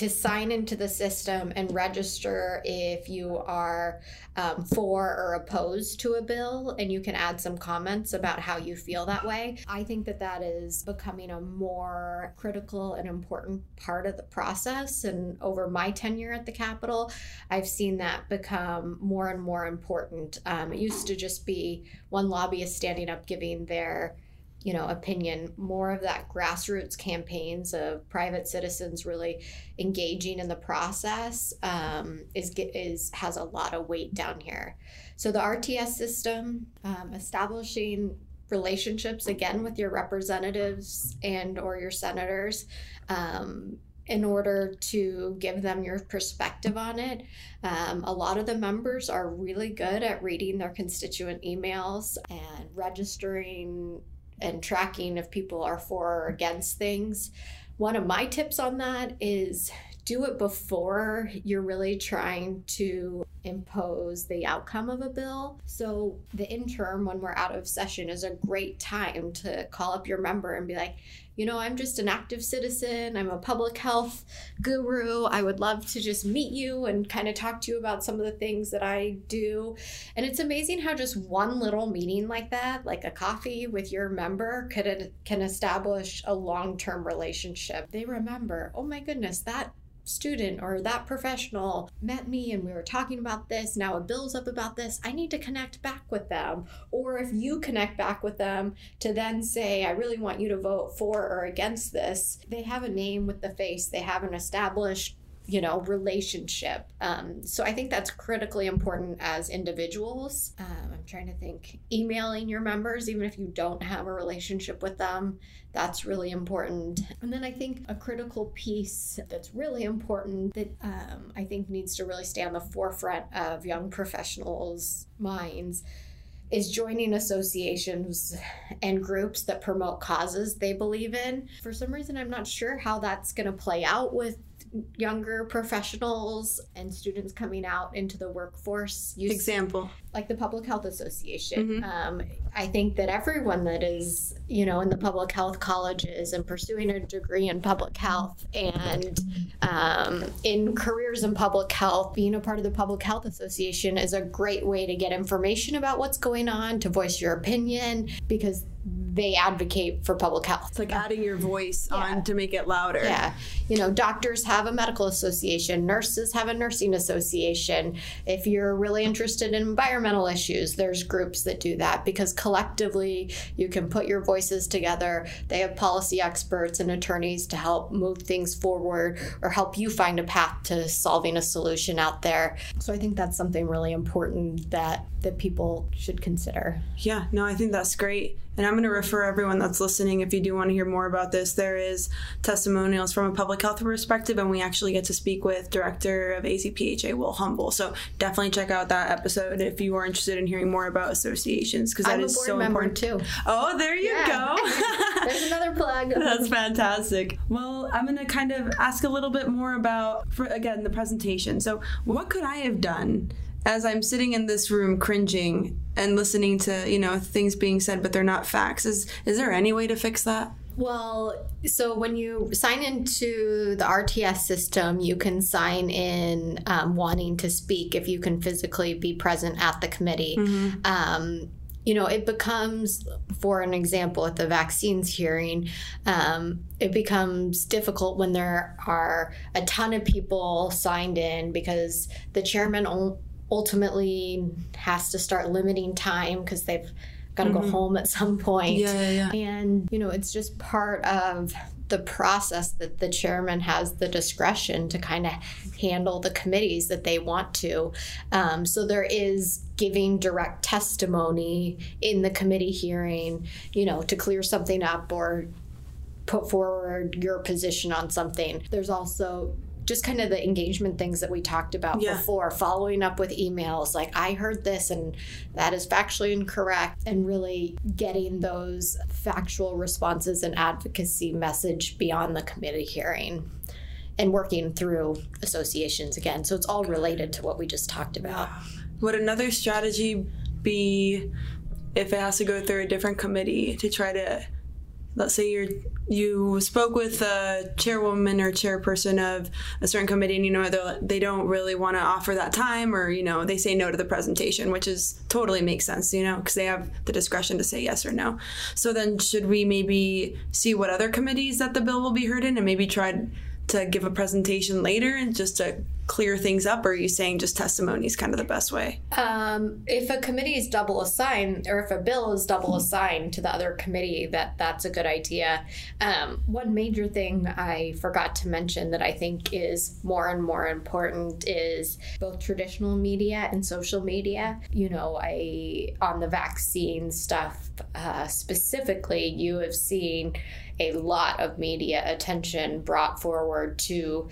to sign into the system and register if you are um, for or opposed to a bill and you can add some comments about how you feel that way. I think that that is becoming a more critical and important part of the process and over my tenure at the capitol i've seen that become more and more important. Um, it used to just be one lobbyist standing up giving their you know opinion more of that grassroots campaigns of private citizens really engaging in the process um, is is has a lot of weight down here. So the rts system um, establishing relationships again with your representatives and or your senators um, in order to give them your perspective on it. Um, a lot of the members are really good at reading their constituent emails and registering and tracking if people are for or against things. One of my tips on that is do it before you're really trying to impose the outcome of a bill. So, the interim, when we're out of session, is a great time to call up your member and be like, you know, I'm just an active citizen. I'm a public health guru. I would love to just meet you and kind of talk to you about some of the things that I do. And it's amazing how just one little meeting like that, like a coffee with your member, could can establish a long-term relationship. They remember, oh my goodness, that student or that professional met me and we were talking about this. Now a bill's up about this. I need to connect back with them. Or if you connect back with them to then say, I really want you to vote for or against this, they have a name with the face, they have an established you know relationship. Um, so i think that's critically important as individuals. Um, i'm trying to think emailing your members even if you don't have a relationship with them that's really important. And then i think a critical piece that's really important that um, i think needs to really stay on the forefront of young professionals minds is joining associations and groups that promote causes they believe in. For some reason, I'm not sure how that's going to play out with younger professionals and students coming out into the workforce. Example. Like the Public Health Association. Mhm. Um, I think that everyone that is, you know, in the public health colleges and pursuing a degree in public health and um, in careers in public health, being a part of the Public Health Association is a great way to get information about what's going on, to voice your opinion, because they advocate for public health. It's like adding your voice Yeah. on to make it louder. Yeah. You know, doctors have a medical association, nurses have a nursing association. If you're really interested in environmental issues, there's groups that do that because collectively you can put your voices together. They have policy experts and attorneys to help move things forward or help you find a path to solving a solution out there. So I think that's something really important that that people should consider. Yeah, no, I think that's great. And I'm going to refer everyone that's listening, if you do want to hear more about this, there is testimonials from a public health perspective, and we actually get to speak with Director of AzPHA, Will Humble. So definitely check out that episode if you are interested in hearing more about associations, because that I'm a is board so member important. too. Oh, there you Yeah. go. *laughs* *laughs* There's another plug. That's fantastic. Well, I'm going to kind of ask a little bit more about, for again, the presentation. So, what could I have done as I'm sitting in this room cringing and listening to, you know, things being said, but they're not facts? Is is there any way to fix that? Well, so when you sign into the RTS system, you can sign in um, wanting to speak if you can physically be present at the committee. Um, you know, it becomes, for an example, at the vaccines hearing, um, it becomes difficult when there are a ton of people signed in because the chairman ultimately has to start limiting time because they've got to mm-hmm. go home at some point. Yeah, yeah, yeah. And, you know, it's just part of the process that the chairman has the discretion to kind of handle the committees that they want to. Um, so there is giving direct testimony in the committee hearing, you know, to clear something up or put forward your position on something. There's also just kind of the engagement things that we talked about yeah. before, following up with emails like, I heard this and that is factually incorrect, and really getting those factual responses and advocacy message beyond the committee hearing and working through associations again. So it's all related to what we just talked about. Would another strategy be if it has to go through a different committee to try to let's say you're you spoke with a chairwoman or chairperson of a certain committee and you know they don't really want to offer that time or you know they say no to the presentation which is totally makes sense you know because they have the discretion to say yes or no. So then should we maybe see what other committees that the bill will be heard in and maybe try to give a presentation later and just to clear things up, or are you saying just testimony is kind of the best way? Um, if a committee is double assigned, or if a bill is double assigned to the other committee, that that's a good idea. Um, one major thing I forgot to mention that I think is more and more important is both traditional media and social media. You know, I on the vaccine stuff uh, specifically, you have seen a lot of media attention brought forward to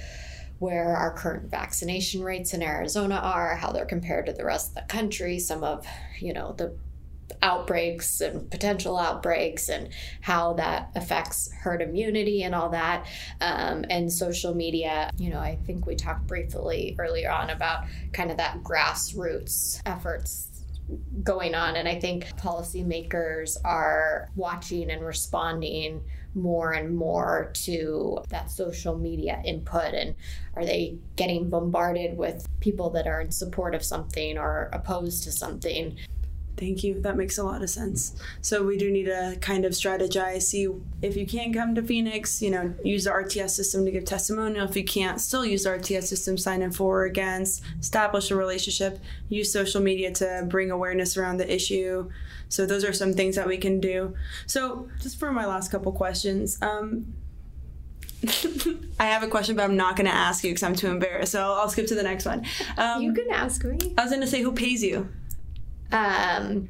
where our current vaccination rates in Arizona are, how they're compared to the rest of the country, some of, you know, the outbreaks and potential outbreaks and how that affects herd immunity and all that. Um, and social media you know i think we talked briefly earlier on about kind of that grassroots efforts going on. And i think policymakers are watching and responding more and more to that social media input? And are they getting bombarded with people that are in support of something or opposed to something Thank you. That makes a lot of sense. So we do need to kind of strategize. See if you can't come to Phoenix, you know, use the RTS system to give testimonial. If you can't, still use the RTS system, sign in for or against, establish a relationship, use social media to bring awareness around the issue. So those are some things that we can do. So just for my last couple questions, um, *laughs* I have a question, but I'm not going to ask you because I'm too embarrassed. So I'll skip to the next one. Um, you can ask me. I was going to say, who pays you? Um,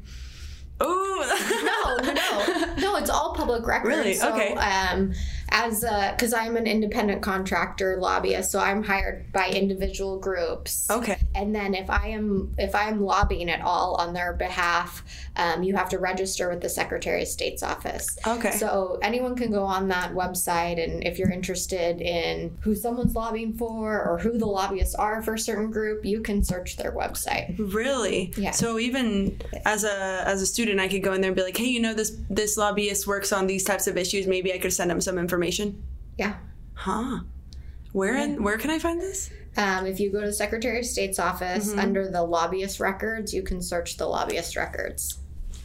oh *laughs* no, no, no! It's all public record. Really? So, okay. Um, as a because I'm an independent contractor lobbyist, so I'm hired by individual groups. Okay. And then if I am if I'm lobbying at all on their behalf, um, you have to register with the Secretary of State's office. Okay. So anyone can go on that website, and if you're interested in who someone's lobbying for or who the lobbyists are for a certain group, you can search their website. Really? Yeah. So even as a as a student, I could go in there and be like, hey, you know this this lobbyist works on these types of issues. Maybe I could send them some information information? Yeah. Huh. Where yeah. in where can I find this? Um, if you go to the Secretary of State's office mm-hmm. under the lobbyist records, you can search the lobbyist records.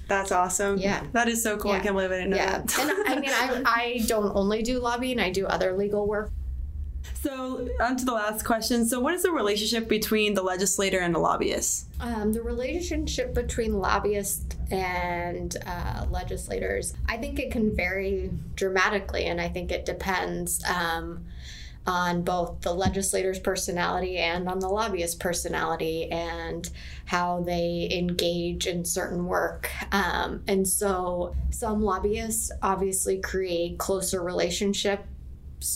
That's awesome. Yeah. That is so cool. Yeah. I can't believe I didn't know yeah. that. and I mean, I, *laughs* I don't only do lobbying, I do other legal work. So, on to the last question. So, what is the relationship between the legislator and the lobbyist? Um, the relationship between lobbyists and uh, legislators, I think it can vary dramatically, and I think it depends. Um, on both the legislator's personality and on the lobbyist personality and how they engage in certain work. Um, and so some lobbyists obviously create closer relationship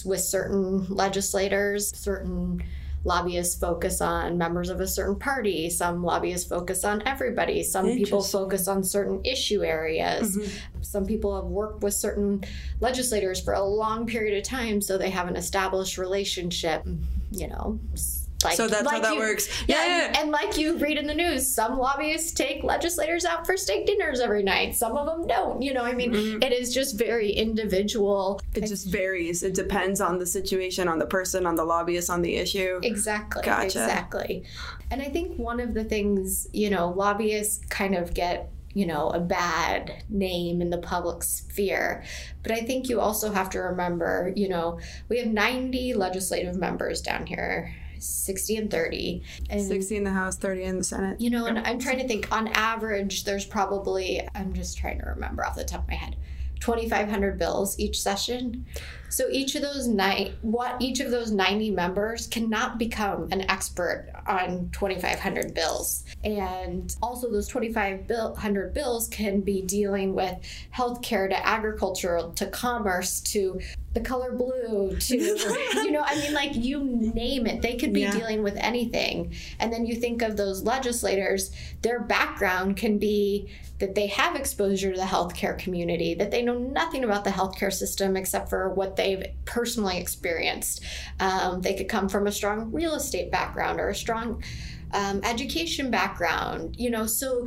with certain legislators, certain lobbyists focus on members of a certain party some lobbyists focus on everybody some people focus on certain issue areas mm-hmm. some people have worked with certain legislators for a long period of time so they have an established relationship you know like, so that's like how that you, works. Yeah, yeah, yeah. And, and, like you read in the news, some lobbyists take legislators out for steak dinners every night. Some of them don't. You know, I mean, mm-hmm. it is just very individual. It just varies. It depends on the situation, on the person, on the lobbyist, on the issue. Exactly. Gotcha. Exactly. And I think one of the things, you know, lobbyists kind of get you know, a bad name in the public sphere. But I think you also have to remember, you know, we have 90 legislative members down here 60 and 30. And 60 in the House, 30 in the Senate. You know, and I'm trying to think on average, there's probably, I'm just trying to remember off the top of my head, 2,500 bills each session. So each of those nine, what each of those 90 members cannot become an expert on 2,500 bills. And also, those 2,500 bills can be dealing with healthcare to agriculture to commerce to the color blue to *laughs* you know i mean like you name it they could be yeah. dealing with anything and then you think of those legislators their background can be that they have exposure to the healthcare community that they know nothing about the healthcare system except for what they've personally experienced. Um, they could come from a strong real estate background or a strong um, education background you know so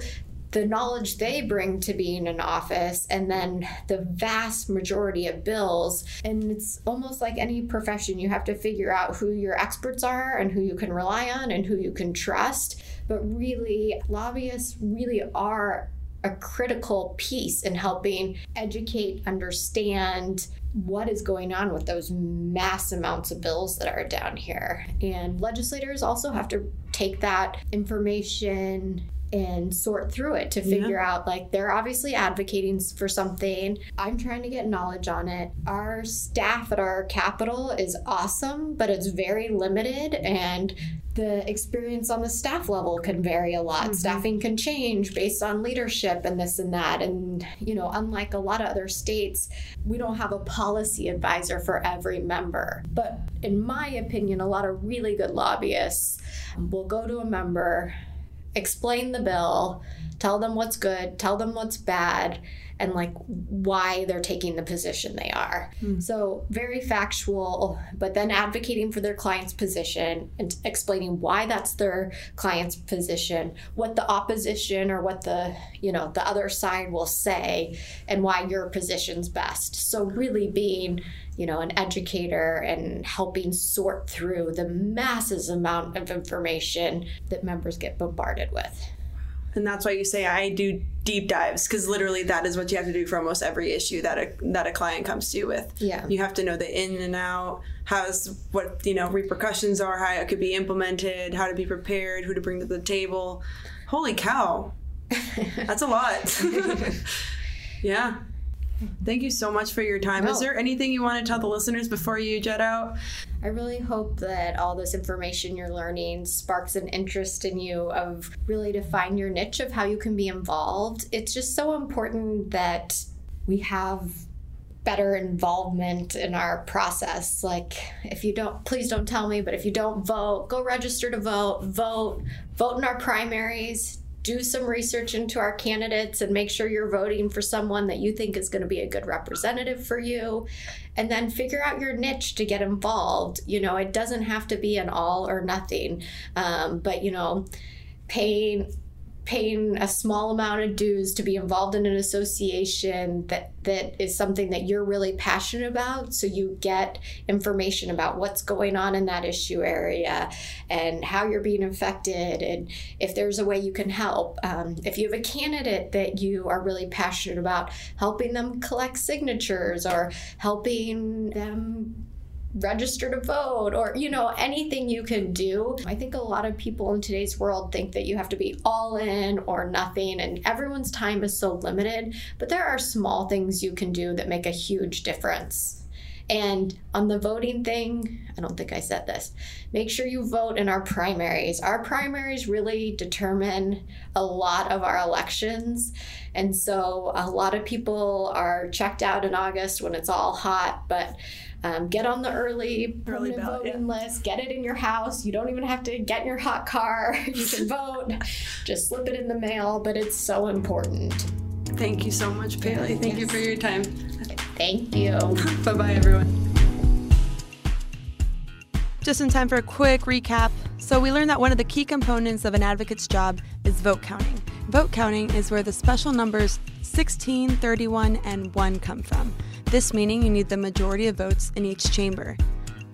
the knowledge they bring to being in office and then the vast majority of bills. And it's almost like any profession you have to figure out who your experts are and who you can rely on and who you can trust. But really lobbyists really are a critical piece in helping educate understand what is going on with those mass amounts of bills that are down here. And legislators also have to take that information and sort through it to figure yeah. out like they're obviously advocating for something. I'm trying to get knowledge on it. Our staff at our capitol is awesome, but it's very limited and the experience on the staff level can vary a lot. Mm-hmm. Staffing can change based on leadership and this and that. And, you know, unlike a lot of other states, we don't have a policy advisor for every member. But in my opinion, a lot of really good lobbyists will go to a member explain the bill, tell them what's good, tell them what's bad, and like why they're taking the position they are. Mm. So, very factual, but then advocating for their client's position and explaining why that's their client's position, what the opposition or what the, you know, the other side will say and why your position's best. So, really being you know, an educator and helping sort through the massive amount of information that members get bombarded with. And that's why you say I do deep dives because literally that is what you have to do for almost every issue that a that a client comes to you with. Yeah, you have to know the in and out, how's what you know repercussions are, how it could be implemented, how to be prepared, who to bring to the table. Holy cow, *laughs* that's a lot. *laughs* yeah. Thank you so much for your time. No. Is there anything you want to tell the listeners before you jet out? I really hope that all this information you're learning sparks an interest in you of really to find your niche of how you can be involved. It's just so important that we have better involvement in our process. Like, if you don't, please don't tell me, but if you don't vote, go register to vote, vote, vote in our primaries, do some research into our candidates and make sure you're voting for someone that you think is going to be a good representative for you. And then figure out your niche to get involved. You know it doesn't have to be an all or nothing um, but you know paying paying a small amount of dues to be involved in an association that that is something that you're really passionate about. So you get information about what's going on in that issue area and how you're being affected and if there's a way you can help. Um, if you have a candidate that you are really passionate about helping them collect signatures or helping them register to vote or you know anything you can do i think a lot of people in today's world think that you have to be all in or nothing and everyone's time is so limited but there are small things you can do that make a huge difference and on the voting thing, I don't think I said this. Make sure you vote in our primaries. Our primaries really determine a lot of our elections. And so a lot of people are checked out in August when it's all hot, but um, get on the early, early ballot, voting yeah. list. Get it in your house. You don't even have to get in your hot car. *laughs* you can *laughs* vote. Just slip it in the mail, but it's so important. Thank you so much, Paley. Thank yes. you for your time. Thank you. *laughs* bye bye, everyone. Just in time for a quick recap. So, we learned that one of the key components of an advocate's job is vote counting. Vote counting is where the special numbers 16, 31, and 1 come from. This meaning you need the majority of votes in each chamber.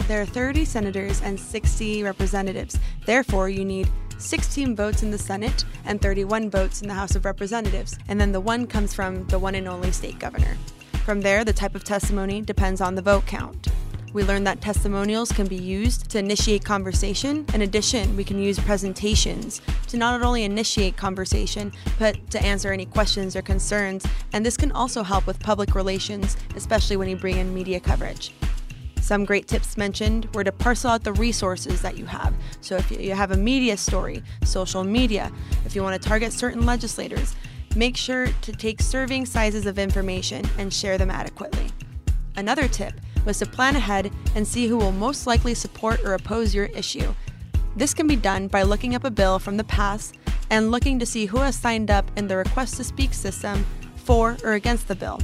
There are 30 senators and 60 representatives. Therefore, you need 16 votes in the Senate and 31 votes in the House of Representatives, and then the one comes from the one and only state governor. From there, the type of testimony depends on the vote count. We learned that testimonials can be used to initiate conversation. In addition, we can use presentations to not only initiate conversation, but to answer any questions or concerns. And this can also help with public relations, especially when you bring in media coverage. Some great tips mentioned were to parcel out the resources that you have. So, if you have a media story, social media, if you want to target certain legislators, make sure to take serving sizes of information and share them adequately. Another tip was to plan ahead and see who will most likely support or oppose your issue. This can be done by looking up a bill from the past and looking to see who has signed up in the request to speak system for or against the bill.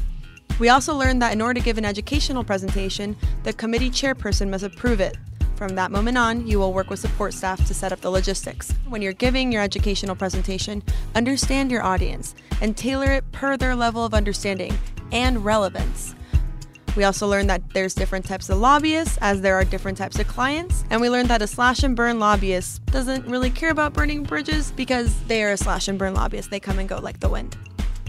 We also learned that in order to give an educational presentation, the committee chairperson must approve it. From that moment on, you will work with support staff to set up the logistics. When you're giving your educational presentation, understand your audience and tailor it per their level of understanding and relevance. We also learned that there's different types of lobbyists as there are different types of clients. And we learned that a slash and burn lobbyist doesn't really care about burning bridges because they are a slash and burn lobbyist. They come and go like the wind.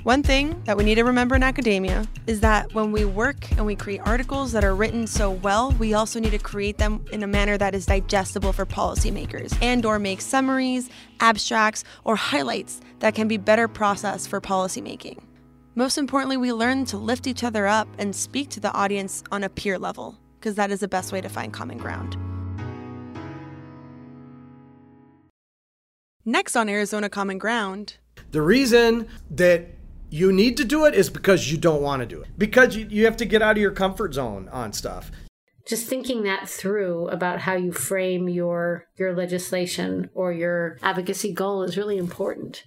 One thing that we need to remember in academia is that when we work and we create articles that are written so well, we also need to create them in a manner that is digestible for policymakers and or make summaries, abstracts, or highlights that can be better processed for policymaking. Most importantly, we learn to lift each other up and speak to the audience on a peer level, because that is the best way to find common ground. Next on Arizona Common Ground. The reason that you need to do it is because you don't want to do it. Because you, you have to get out of your comfort zone on stuff. Just thinking that through about how you frame your your legislation or your advocacy goal is really important.